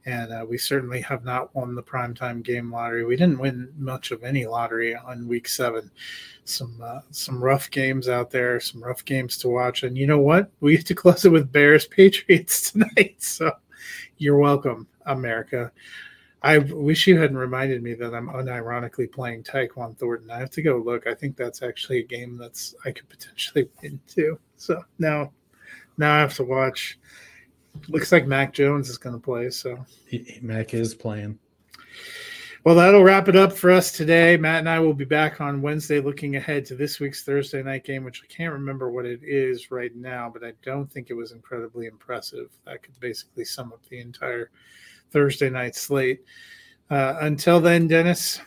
And uh, we certainly have not won the primetime game lottery. We didn't win much of any lottery on week seven. Some uh, some rough games out there, some rough games to watch. And you know what? We have to close it with Bears Patriots tonight. So you're welcome, America. I wish you hadn't reminded me that I'm unironically playing Tyquan Thornton. I have to go look. I think that's actually a game that's I could potentially win too. So now, now I have to watch. Looks like Mac Jones is going to play. So Mac is playing. Well, that'll wrap it up for us today. Matt and I will be back on Wednesday looking ahead to this week's Thursday night game, which I can't remember what it is right now, but I don't think it was incredibly impressive. That could basically sum up the entire Thursday night slate. Uh, until then, Dennis,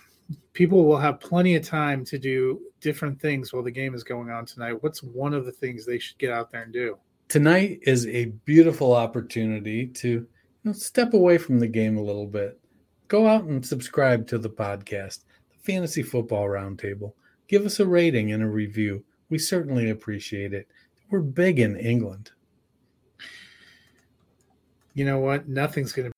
people will have plenty of time to do different things while the game is going on tonight. What's one of the things they should get out there and do? Tonight is a beautiful opportunity to you know, step away from the game a little bit. Go out and subscribe to the podcast, the Fantasy Football Roundtable. Give us a rating and a review. We certainly appreciate it. We're big in England. You know what? Nothing's going to